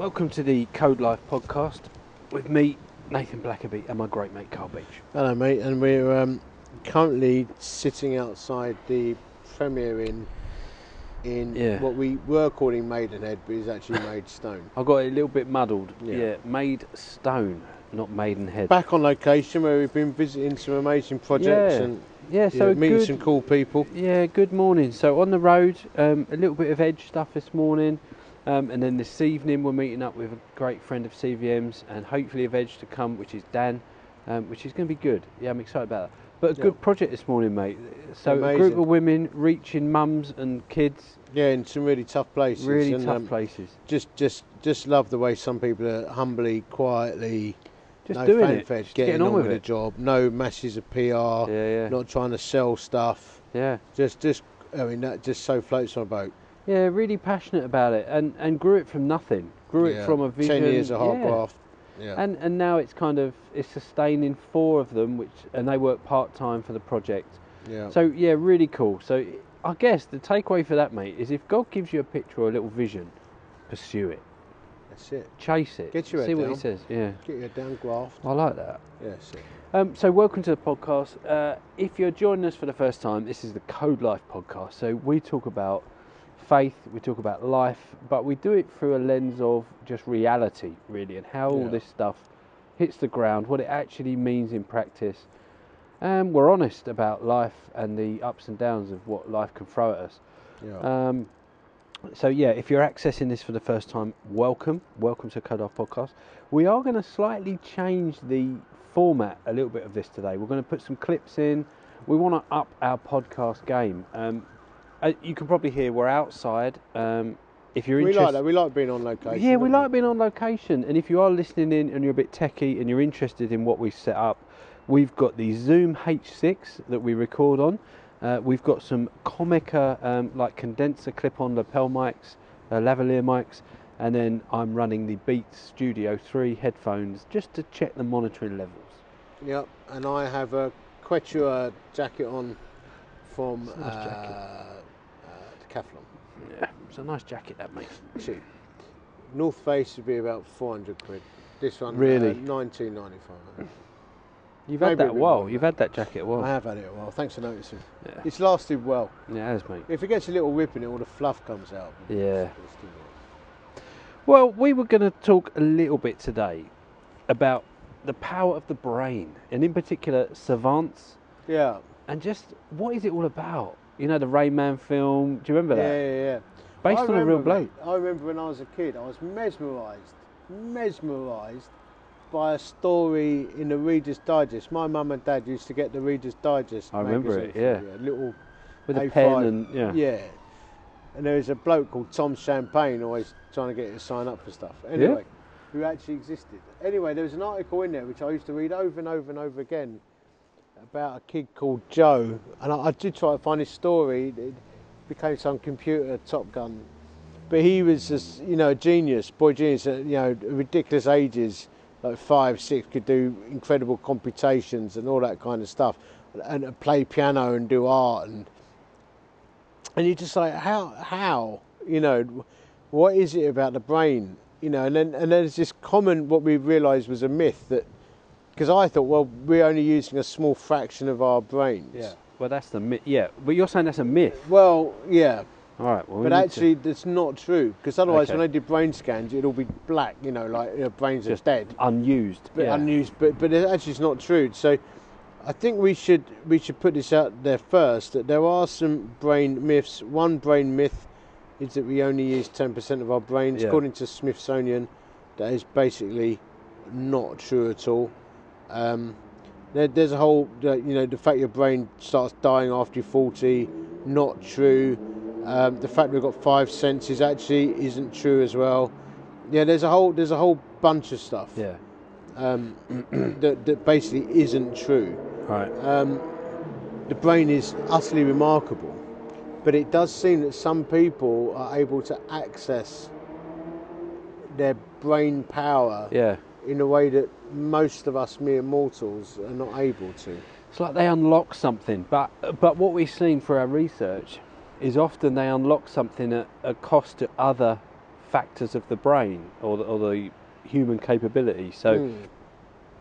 Welcome to the Code Life podcast with me, Nathan Blackaby, and my great mate Carl Beech. Hello, mate, and we're um, currently sitting outside the Premier Inn in Yeah. what we were calling Maidenhead, but is actually Maidstone. I got it a little bit muddled. Yeah. Yeah, Maidstone, not Maidenhead. Back on location where we've been visiting some amazing projects Yeah. and yeah, so yeah, meeting good. some cool people. Yeah, good morning. So on the road, um, a little bit of edge stuff this morning, um, and then this evening we're meeting up with a great friend of CVM's, and hopefully a edge to come, which is Dan, um, which is going to be good. Yeah, I'm excited about that. But a Yeah. good project this morning, mate. So a group of women reaching mums and kids, Yeah, in some really tough places. really and, tough um, places. Just, just, just love the way some people are humbly, quietly, Just no doing it, just getting, on, with it. the job. No masses of PR. yeah, yeah, Not trying to sell stuff. yeah. Just, just. I mean, that just so floats my boat. Yeah, really passionate about it, and and grew it from nothing. Grew it from a vision. Ten years of hard yeah. graft. Yeah. And and now it's kind of it's sustaining four of them, which and they work part time for the project. yeah. So yeah, really cool. So I guess the takeaway for that, mate, is if God gives you a picture or a little vision, pursue it, That's it. chase it, Get your see what down. He says. Yeah, Get your down graft. I like that. Yes. it. Um, so welcome to the podcast. Uh, if you're joining us for the first time, this is the Code Life podcast. So we talk about faith, we talk about life, but we do it through a lens of just reality, really, and how all Yeah. this stuff hits the ground, what it actually means in practice. And we're honest about life and the ups and downs of what life can throw at us. Yeah. Um, so yeah, if you're accessing this for the first time, welcome, welcome to Code Off Podcast. We are going to slightly change the format a little bit of this today. We're going to put some clips in. We want to up our podcast game. Um, uh, you can probably hear we're outside. Um, if you're we interested, like that. We like being on location. yeah, we don't like being on location. And if you are listening in and you're a bit techie and you're interested in what we've set up, we've got the Zoom H6 that we record on. Uh, we've got some Comica um, like condenser clip-on lapel mics, uh, lavalier mics, and then I'm running the Beats Studio 3 headphones just to check the monitoring levels. Yep. And I have a Quechua jacket on from It's a nice jacket. uh, Decathlon. Yeah, it's a nice jacket that mate. Cheap. North Face would be about 400 quid. This one, Really? uh, 1995. You've had that while. You've had that jacket a while. I have had it a while. Thanks for noticing. Yeah, It's lasted well. yeah, it has, mate. If it gets a little it, all the fluff comes out. Yeah. it's- it's still there. Well, we were going to talk a little bit today about the power of the brain, and in particular, savants, Yeah. and just what is it all about? You know, the Rain Man film. Do you remember that? yeah, yeah. Based I on a real bloke. I remember when I was a kid, I was mesmerised, mesmerised by a story in the Reader's Digest. My mum and dad used to get the Reader's Digest. I remember it, yeah. a little, With a A5. pen and yeah. yeah. And there was a bloke called Tom Champagne always trying to get you to sign up for stuff. Anyway, who actually existed. Anyway, there was an article in there which I used to read over and over and over again about a kid called Joe. And I, I did try to find his story. It became some computer Top Gun. But he was just, you know, a genius, boy genius, at, you know, ridiculous ages, like five, six, could do incredible computations and all that kind of stuff. And, and play piano and do art and and you're just like how how you know what is it about the brain you know and then and then there's this common what we realised was a myth that because I thought well we're only using a small fraction of our brains Yeah. Well, that's the myth. Yeah, but you're saying that's a myth. well yeah All right. Well, we but need to- actually that's not true because otherwise Okay. when they did brain scans it'll be black you know like your brains are Just dead unused. but yeah. unused but but it actually it's not true so I think we should we should put this out there first that there are some brain myths one brain myth is that we only use 10% of our brains Yeah. according to Smithsonian that is basically not true at all um, there, there's a whole you know the fact your brain starts dying after you're 40 not true um, the fact we've got five senses actually isn't true as well yeah there's a whole there's a whole bunch of stuff Yeah. um, that, that basically isn't true. Right. Um, the brain is utterly remarkable, but it does seem that some people are able to access their brain power Yeah. In a way that most of us mere mortals are not able to. It's like they unlock something, but but what we've seen for our research is often they unlock something at a cost to other factors of the brain or the, or the human capability. So Mm.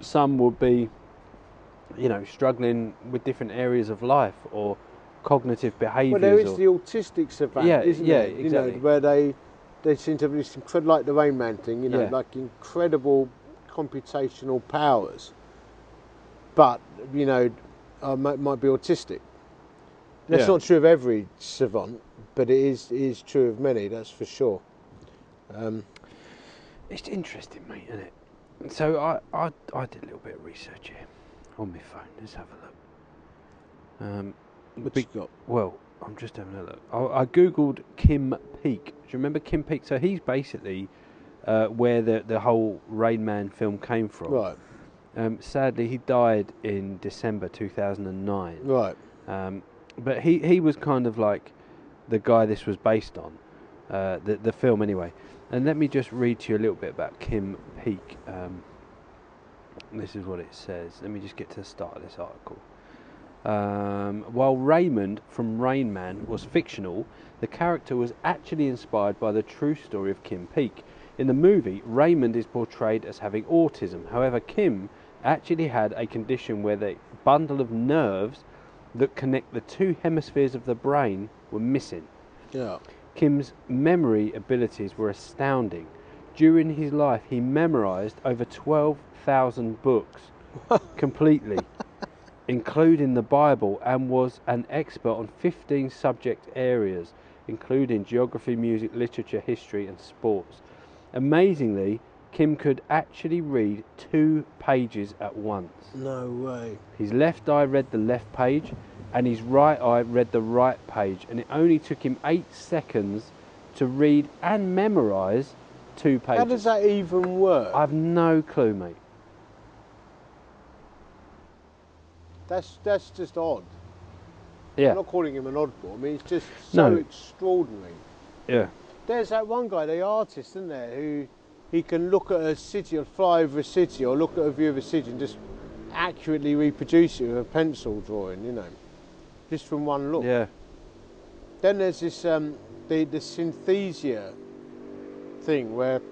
some would be, you know, struggling with different areas of life or cognitive behaviours. Well, there is or- the autistic savant, Yeah, isn't yeah, there? You exactly. know, where they they seem to have this incredible, like the Rain Man thing. You know, Yeah. like incredible computational powers, but you know, uh, might, might be autistic. That's Yeah. not true of every savant, but it is is true of many. That's for sure. Um, It's interesting, mate, isn't it? So I, I, I did a little bit of research here on my phone. Let's have a look. Um, what Big- you got? well, I'm just having a look. I, I googled Kim Peek. Do you remember Kim Peek? So he's basically uh, where the the whole Rain Man film came from. Right, Um, sadly, he died in December 2009. right. Um, but he, he was kind of like the guy this was based on, uh, the the film anyway. And let me just read to you a little bit about Kim Peek. Um, this is what it says. Let me just get to the start of this article. Um, while Raymond from Rain Man was fictional, the character was actually inspired by the true story of Kim Peek. In the movie, Raymond is portrayed as having autism. However, Kim actually had a condition where the bundle of nerves that connect the two hemispheres of the brain were missing. Yeah. Kim's memory abilities were astounding. During his life, he memorized over 12,000 books completely, including the Bible, and was an expert on 15 subject areas, including geography, music, literature, history, and sports. Amazingly, Kim could actually read two pages at once. No way. His left eye read the left page, and his right eye read the right page, and it only took him eight seconds to read and memorize two pages. How does that even work? I've no clue, mate. That's that's just odd. Yeah, I'm not calling him an oddball. I mean, it's just so No. extraordinary. yeah, There's that one guy, the artist, isn't there, who he can look at a city or fly over a city or look at a view of a city and just accurately reproduce it with a pencil drawing, you know, just from one look. yeah, Then there's this um, the the synthesia thing where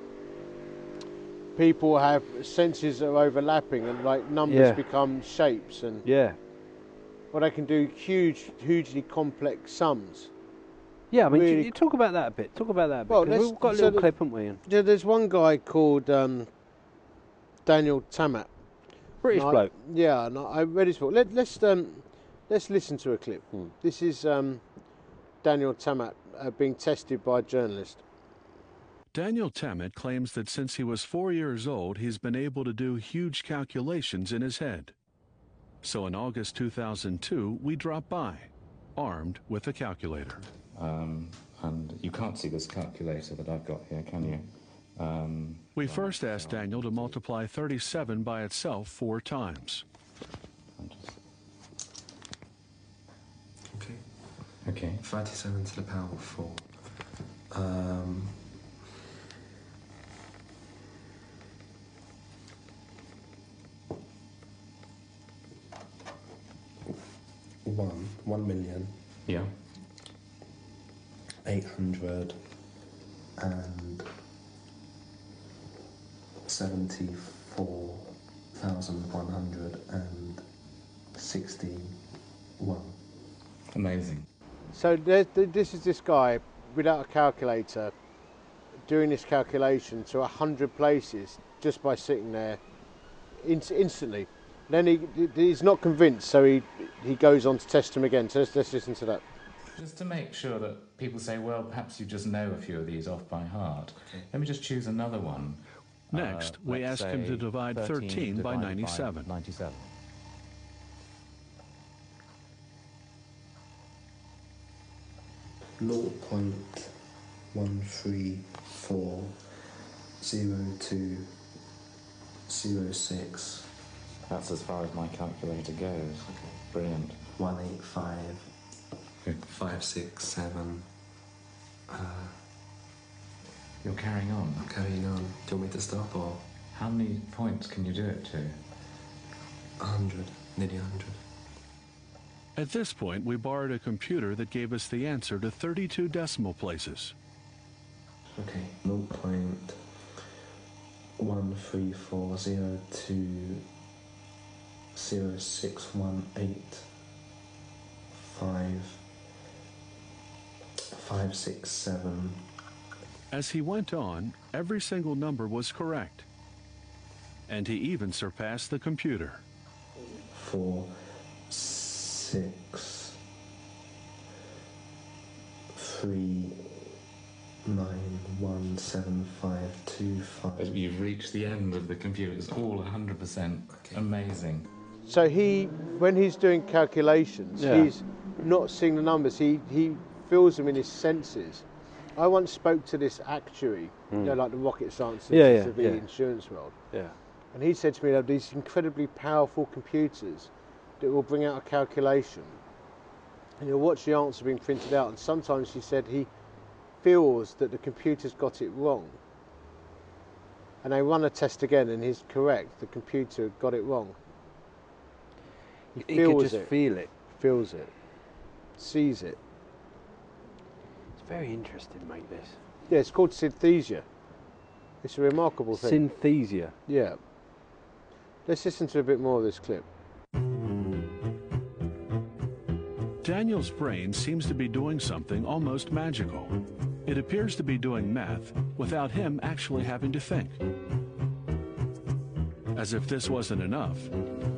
people have senses that are overlapping and like numbers Yeah. become shapes and yeah. or they can do huge, hugely complex sums. Yeah, I mean, you- Really- you talk about that a bit. Talk about that a bit. Well, 'cause let's- we've got a little the- clip, haven't we? Yeah, there's one guy called um, Daniel Tammet. British No, I- bloke. Yeah, and I I read his book. Let, let's um, let's listen to a clip. Hmm. This is um, Daniel Tammet uh, being tested by a journalist. Daniel Tammet claims that since he was four years old, he's been able to do huge calculations in his head. So in August 2002, we dropped by, armed with a calculator. Um, and you can't see this calculator that I've got here, can you? Um, We first asked Daniel to multiply 37 by itself four times. Okay. okay. 37 to the power of 4. Um, one, one million, Yeah. Eight hundred and seventy-four thousand one hundred and sixty-one. Amazing. So this is this guy without a calculator doing this calculation to a hundred places just by sitting there in- instantly. Then he he's not convinced, so he he goes on to test him again. So let's, let's listen to that. Just to make sure that people say, well, perhaps you just know a few of these off by heart. Let me just choose another one. Next, Uh, we let's him to divide 13 by divided 97. 97. Zero point one three four zero two zero six That's as far as my calculator goes. Brilliant. one eight five five six seven. Uh, You're carrying on. I'm carrying on. Do you want me to stop or How many points can you do it to? a hundred? Nearly a hundred. At this point, we borrowed a computer that gave us the answer to 32 decimal places. Okay, 0.13402 0618 5 567 As he went on, every single number was correct. And he even surpassed the computer. 4 6 3 nine one seven five two five. You've reached the end of the computer. It's all 100% amazing. So he, when he's doing calculations, Yeah. he's not seeing the numbers. He he feels them in his senses. I once spoke to this actuary, you know, like the rocket scientist Hmm. Yeah, yeah, of the yeah. insurance world, Yeah. and he said to me that these incredibly powerful computers that will bring out a calculation, and you'll watch the answer being printed out, and sometimes he said he feels that the computer's got it wrong. And they run a test again, and he's correct. The computer got it wrong. He You feels could just it feel it. feels it, sees it. It's very interesting, mate, this. Yeah, it's called synesthesia. It's a remarkable thing. Synthesia. yeah. Let's listen to a bit more of this clip. Daniel's brain seems to be doing something almost magical. It appears to be doing math without him actually having to think. As if this wasn't enough,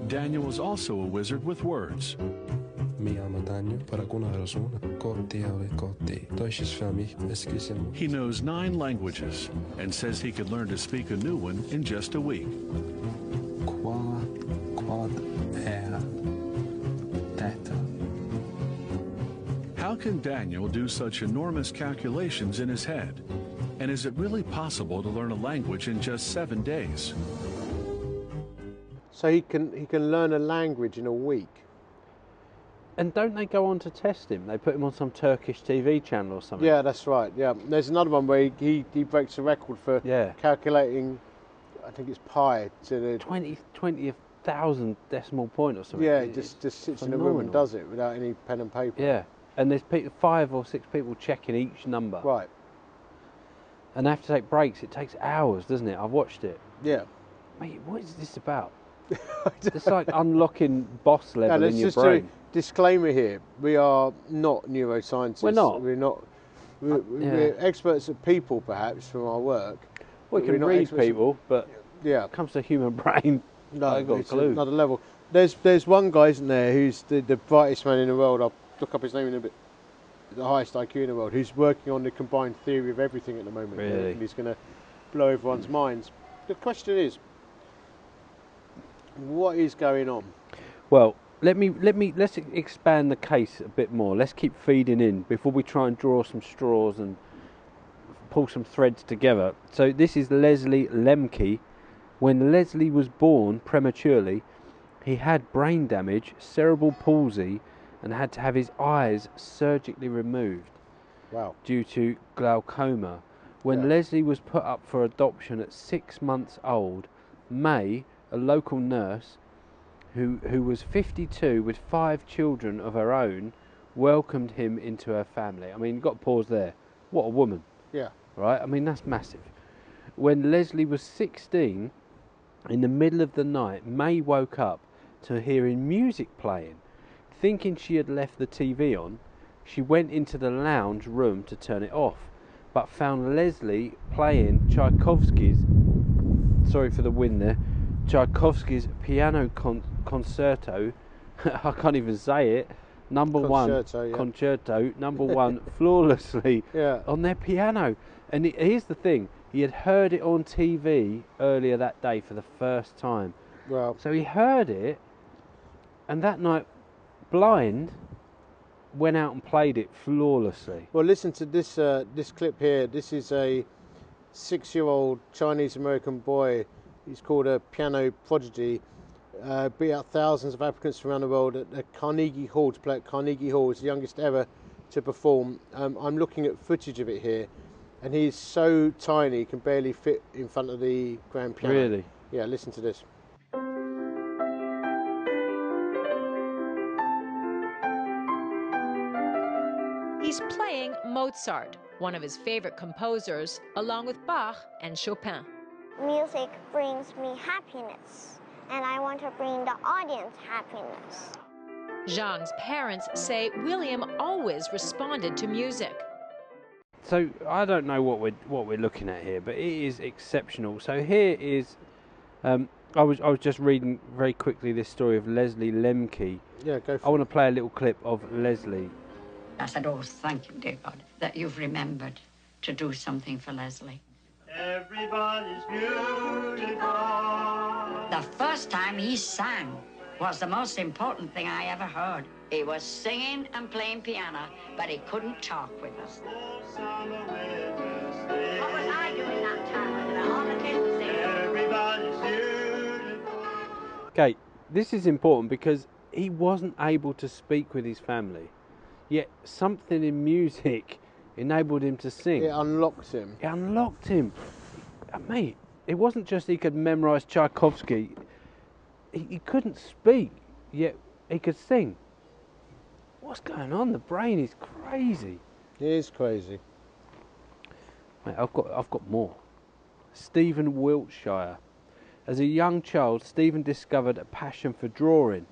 Daniel was also a wizard with words. Mi amo Daniel, para alguna razón, corte ole corte. Deutsches für mich, excusez-moi. He knows nine languages and says he could learn to speak a new one in just a week. Qua, quad, er, theta. How can Daniel do such enormous calculations in his head? And is it really possible to learn a language in just seven days? So he can he can learn a language in a week. And don't they go on to test him? They put him on some Turkish TV channel or something. Yeah, that's right. Yeah, there's another one where he, he, he breaks a record for Yeah. calculating. I think it's pi to the 20, 20,000 decimal point or something. yeah. It- just just sits in a room and does it without any pen and paper. Yeah. And there's five or six people checking each number. Right. And they have to take breaks. It takes hours, doesn't it? I've watched it. Yeah. Mate, what is this about? it's like unlocking boss level And in your just brain. a disclaimer here: we are not neuroscientists. We're not. We're not. We're, Uh, yeah. we're experts at people, perhaps, from our work. We can read people, but Yeah. it comes to human brain, No, I got a clue. another level. There's there's one guy, isn't there, who's the, the brightest man in the world. I'll look up his name in a bit. The highest IQ in the world, who's working on the combined theory of everything at the moment. Really? And he's going to blow everyone's minds. The question is, what is going on? Well, let me let me let's expand the case a bit more. Let's keep feeding in before we try and draw some straws and pull some threads together. So this is Leslie Lemke. When Leslie was born prematurely, he had brain damage, cerebral palsy, and had to have his eyes surgically removed Wow. due to glaucoma. When Yeah. Leslie was put up for adoption at six months old, May, a local nurse who, who was 52 with five children of her own, welcomed him into her family. I mean, you've got to pause there. What a woman, Yeah. right? I mean, that's massive. When Leslie was 16, in the middle of the night, May woke up to hearing music playing. Thinking she had left the TV on, she went into the lounge room to turn it off, but found Leslie playing Tchaikovsky's. Sorry for the wind there. Tchaikovsky's piano con- concerto. I can't even say it. Number Concerto, one yeah. concerto, number one, flawlessly Yeah. on their piano. And he- here's the thing: he had heard it on TV earlier that day for the first time. Well, So he heard it, and that night, blind, went out and played it flawlessly. well, listen to this uh, this clip here. This is a six-year-old Chinese American boy. He's called a piano prodigy. Uh, beat out thousands of applicants from around the world at, at Carnegie Hall to play at Carnegie Hall. He's the youngest ever to perform. Um, I'm looking at footage of it here, and he's so tiny he can barely fit in front of the grand piano. Really? Yeah. Listen to this. He's playing Mozart, one of his favorite composers, along with Bach and Chopin. Music brings me happiness, and I want to bring the audience happiness. Zhang's parents say William always responded to music. So I don't know what we're what we're looking at here, but it is exceptional. So here is, um, I was I was just reading very quickly this story of Leslie Lemke. Yeah, go for I want to play a little clip of Leslie. I said, Oh, thank you, dear God, that you've remembered to do something for Leslie. Everybody's beautiful. The first time he sang was the most important thing I ever heard. He was singing and playing piano, but he couldn't talk with us. What was I doing that time? Was all the kids singing? Everybody's beautiful. Okay, this is important because he wasn't able to speak with his family, yet something in music enabled him to sing. It unlocked him. It unlocked him. Uh, Mate, it wasn't just he could memorise Tchaikovsky. He, he couldn't speak, yet he could sing. What's going on? The brain is crazy. It is crazy. Mate, I've got, I've got more. Stephen Wiltshire. As a young child, Stephen discovered a passion for drawing.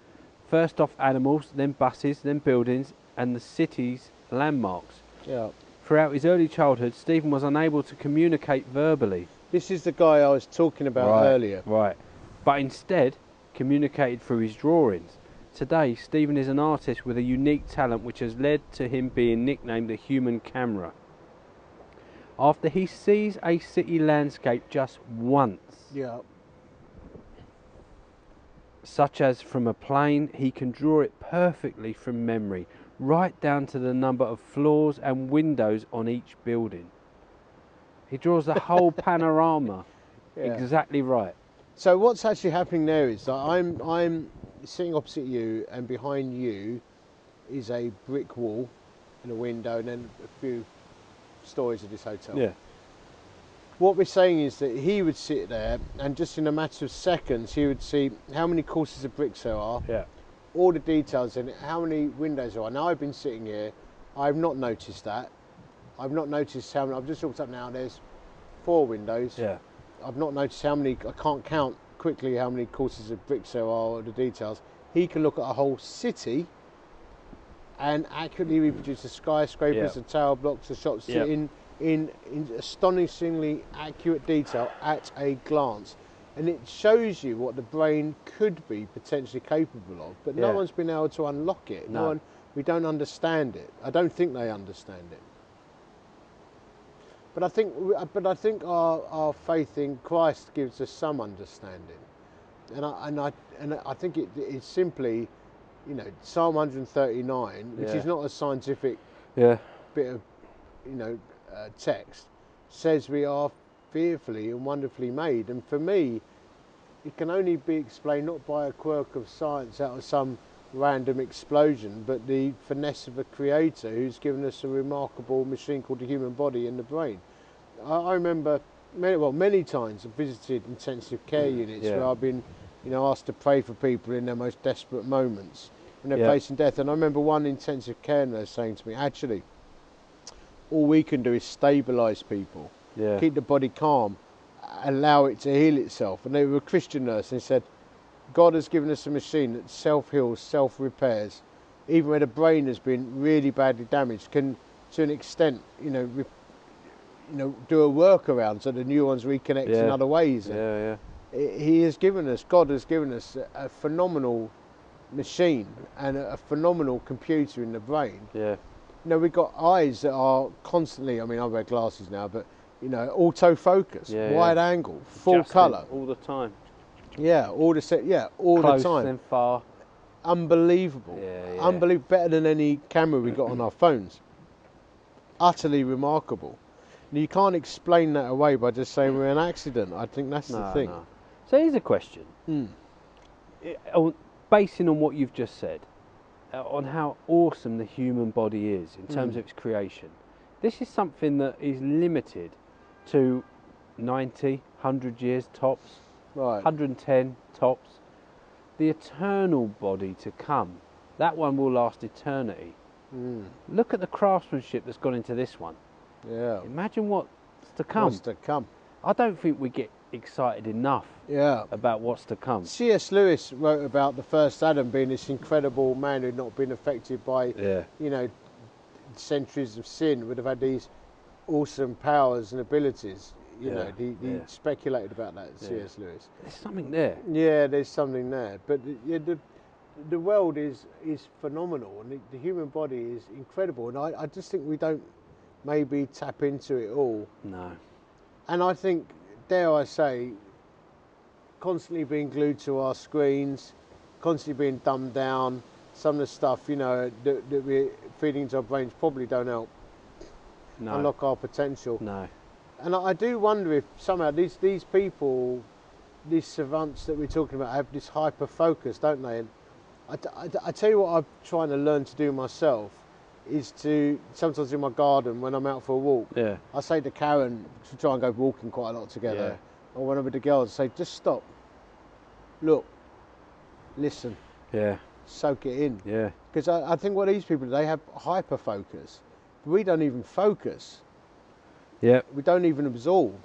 First off animals, then buses, then buildings, and the city's landmarks. Yeah. Throughout his early childhood, Stephen was unable to communicate verbally. This is the guy I was talking about right, earlier. Right. But instead, communicated through his drawings. Today, Stephen is an artist with a unique talent which has led to him being nicknamed the human camera. After he sees a city landscape just once, Yeah. such as from a plane, he can draw it perfectly from memory, right down to the number of floors and windows on each building. He draws the whole panorama Yeah. exactly right. So what's actually happening there is that I'm I'm sitting opposite you, and behind you is a brick wall and a window, and then a few stories of this hotel. Yeah. What we're saying is that he would sit there, and just in a matter of seconds, he would see how many courses of bricks there are, Yeah. All the details in it, how many windows there are. Now I've been sitting here, I've not noticed that. I've not noticed how many. I've just looked up now. There's four windows. Yeah. I've not noticed how many. I can't count quickly how many courses of bricks there are or the details. He can look at a whole city and accurately reproduce the skyscrapers, Yeah. the tower blocks, the shops Yeah. in, in in astonishingly accurate detail at a glance. And it shows you what the brain could be potentially capable of, but no Yeah. one's been able to unlock it. No. one, we don't understand it. I don't think they understand it. But I think, but I think our, our faith in Christ gives us some understanding, and I and I and I think it, it's simply, you know, Psalm 139, which Yeah. is not a scientific Yeah. bit of, you know, uh, text, says we are fearfully and wonderfully made, and for me, it can only be explained not by a quirk of science out of some random explosion, but the finesse of a creator who's given us a remarkable machine called the human body and the brain. I, I remember, many, well, many times I've visited intensive care mm, units Yeah. where I've been, you know, asked to pray for people in their most desperate moments when they're Yeah. facing death. And I remember one intensive care nurse saying to me, actually, all we can do is stabilise people Yeah. keep the body calm, allow it to heal itself. And they were a Christian nurse and they said, God has given us a machine that self heals, self repairs, even where the brain has been really badly damaged, can to an extent, you know, re- you know, do a workaround so the neurons reconnect in other ways. Yeah, yeah. I- He has given us, God has given us a, a phenomenal machine and a, a phenomenal computer in the brain Yeah. you know, we've got eyes that are constantly, I mean, I wear glasses now, but, you know, autofocus, Yeah, yeah. wide angle, full Adjusting colour. all the time. Yeah, all the set, yeah, all Close the time. then far. Unbelievable. Yeah, yeah. Unbelievable. Better than any camera we got on our phones. Utterly remarkable. Now, you can't explain that away by just saying we're an accident. I think that's the thing. no. So here's a question. Hmm. I- on- basing on what you've just said, uh, on how awesome the human body is in terms Mm. of its creation, this is something that is limited to 90, 100 years tops, Right. 110 tops. The eternal body to come, that one will last eternity. Mm. Look at the craftsmanship that's gone into this one. Yeah. Imagine what's to come. What's to come? I don't think we get excited enough Yeah. about what's to come. C.S. Lewis wrote about the first Adam being this incredible man who'd not been affected by, Yeah. you know, centuries of sin, would have had these awesome powers and abilities. You Yeah, know, he, he yeah. speculated about that. C.S. Lewis. There's something there. Yeah, there's something there, but the- yeah, the the world is is phenomenal, and the, the human body is incredible, and I, I just think we don't maybe tap into it all. No. And I think, dare I say, constantly being glued to our screens, constantly being dumbed down, some of the stuff, you know, that, that we're feeding into our brains probably don't help No. unlock our potential. No. And I, I do wonder if somehow these, these people, these savants that we're talking about, have this hyper focus, don't they? And I, I I tell you what I'm trying to learn to do myself is to sometimes in my garden when I'm out for a walk, Yeah. I say to Karen, to try and go walking quite a lot together, yeah. or when I'm with the girls, I say, just stop, look, listen, Yeah. soak it in. Yeah. Because I, I think what these people they have hyper focus. We don't even focus. Yeah. We don't even absorb.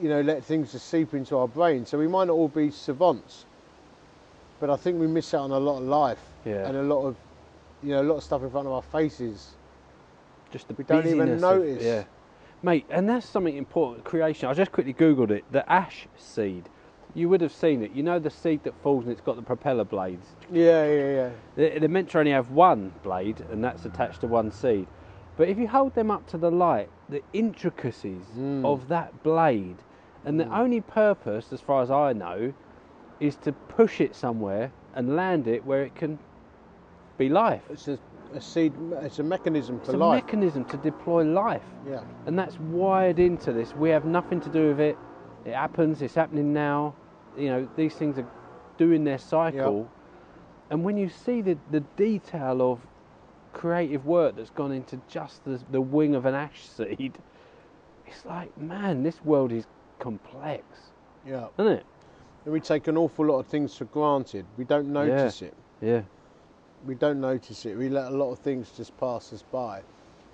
You know, let things just seep into our brain. So we might not all be savants, but I think we miss out on a lot of life Yeah. and a lot of, you know, a lot of stuff in front of our faces. Just the We don't even busyness of- notice. yeah. Mate, and that's something important. Creation. I just quickly googled it. The ash seed. You would have seen it. You know the seed that falls and it's got the propeller blades. Yeah, yeah, yeah. They- They're meant to only have one blade, and that's attached to one seed. But if you hold them up to the light, the intricacies Mm. of that blade, and the only purpose, as far as I know, is to push it somewhere and land it where it can be life. It's a, a seed. It's a mechanism for life. It's a life. mechanism to deploy life. yeah. and that's wired into this. We have nothing to do with it. It happens. It's happening now. You know, these things are doing their cycle. And when you see the, the detail of creative work that's gone into just the, the wing of an ash seed, it's like, man, this world is complex, Yeah. isn't it? And we take an awful lot of things for granted. We don't notice it. Yeah. we don't notice it. We let a lot of things just pass us by.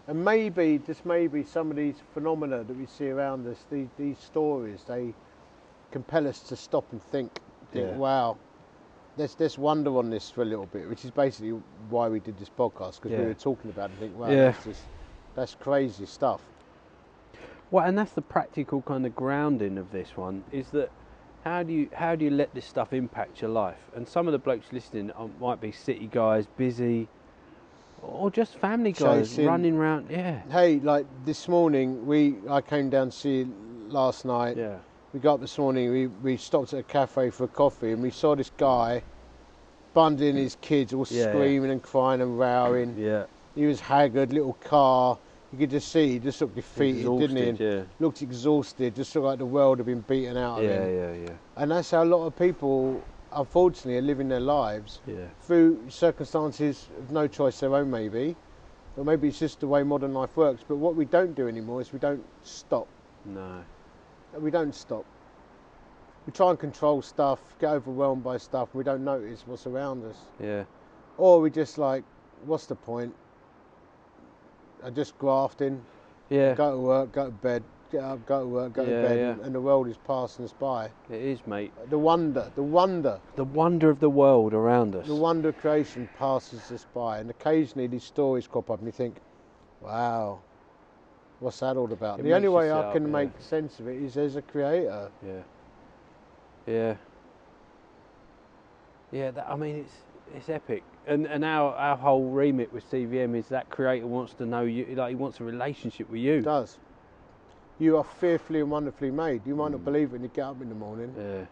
And maybe, just maybe, some of these phenomena that we see around us, these, these stories, they compel us to stop and think. Think, Yeah. wow, let's let's wonder on this for a little bit, which is basically why we did this podcast because Yeah. we were talking about it and think, wow, Yeah. that's just that's crazy stuff. Well, and that's the practical kind of grounding of this one is that how do you how do you let this stuff impact your life? And some of the blokes listening uh, might be city guys, busy, or just family guys Chasing. running around. Yeah, Hey, like this morning, we I came down to see you last night. yeah, We got up this morning, we, we stopped at a cafe for a coffee and we saw this guy bundling his kids all Yeah, yeah. screaming and crying and rowing. yeah. He was haggard, little car. You could just see he just looked defeated, didn't he? Exhausted, Looked exhausted, just looked like the world had been beaten out yeah, of yeah, him. yeah, yeah, And that's how a lot of people, unfortunately, are living their lives yeah. through circumstances of no choice their own, maybe. Or maybe it's just the way modern life works. But what we don't do anymore is we don't stop. No, We don't stop. We try and control stuff, get overwhelmed by stuff, we don't notice what's around us. yeah, Or we just like, what's the point? I'm just grafting, yeah. go to work, go to bed, get up, go to work, go Yeah, to bed, yeah. and, and the world is passing us by. It is, mate. The wonder, the wonder, The wonder of the world around us. the wonder of creation passes us by. And occasionally these stories crop up and you think, wow, what's that all about? It the only way I up, can yeah. make sense of it is as a creator. Yeah. Yeah. Yeah, that, I mean it's it's epic. And and our our whole remit with CVM is that creator wants to know you like he wants a relationship with you. It does. You are fearfully and wonderfully made. You might not mm. believe it when you get up in the morning. Yeah.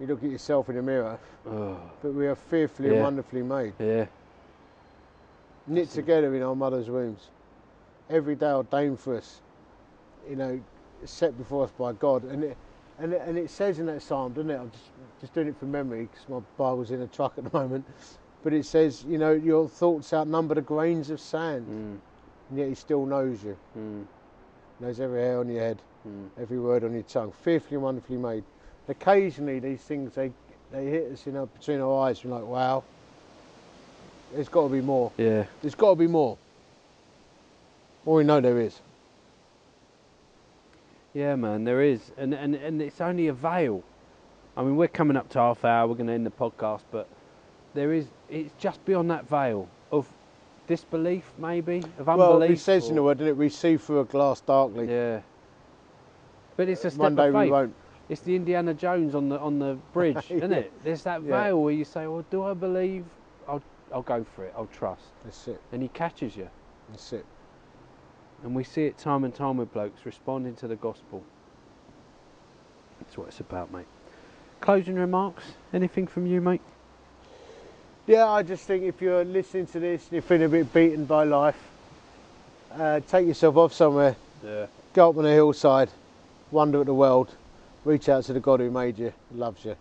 You look at yourself in the mirror, Oh, but we are fearfully and wonderfully made. yeah. Knit together in our mother's wombs. Every day ordained for us, you know, set before us by God. And it, and it, and it says in that psalm, doesn't it? I'm just, just doing it from memory because my Bible's in a truck at the moment. But it says, you know, your thoughts outnumber the grains of sand, Mm, and yet He still knows you. mm, knows every hair on your head, mm. every word on your tongue. Fearfully and wonderfully made. Occasionally, these things they they hit us, you know, between our eyes. And we're like, wow. There's got to be more. Yeah. There's got to be more. Well, we know there is. Yeah, man, there is, and and and it's only a veil. I mean, we're coming up to half hour. We're going to end the podcast, but there is. It's just beyond that veil of disbelief, maybe of unbelief. Well, it says in the word, didn't it? We see through a glass darkly. Yeah. But it's a step One day of we won't. It's the Indiana Jones on the on the bridge, isn't it? There's that Yeah. veil where you say, "Well, do I believe? I'll I'll go for it. I'll trust." That's it. And he catches you, That's it. And we see it time and time with blokes responding to the gospel. That's what it's about, mate. Closing remarks? Anything from you, mate? Yeah, I just think if you're listening to this and you're feeling a bit beaten by life, uh, take yourself off somewhere, Yeah. go up on a hillside, wonder at the world, reach out to the God who made you, loves you,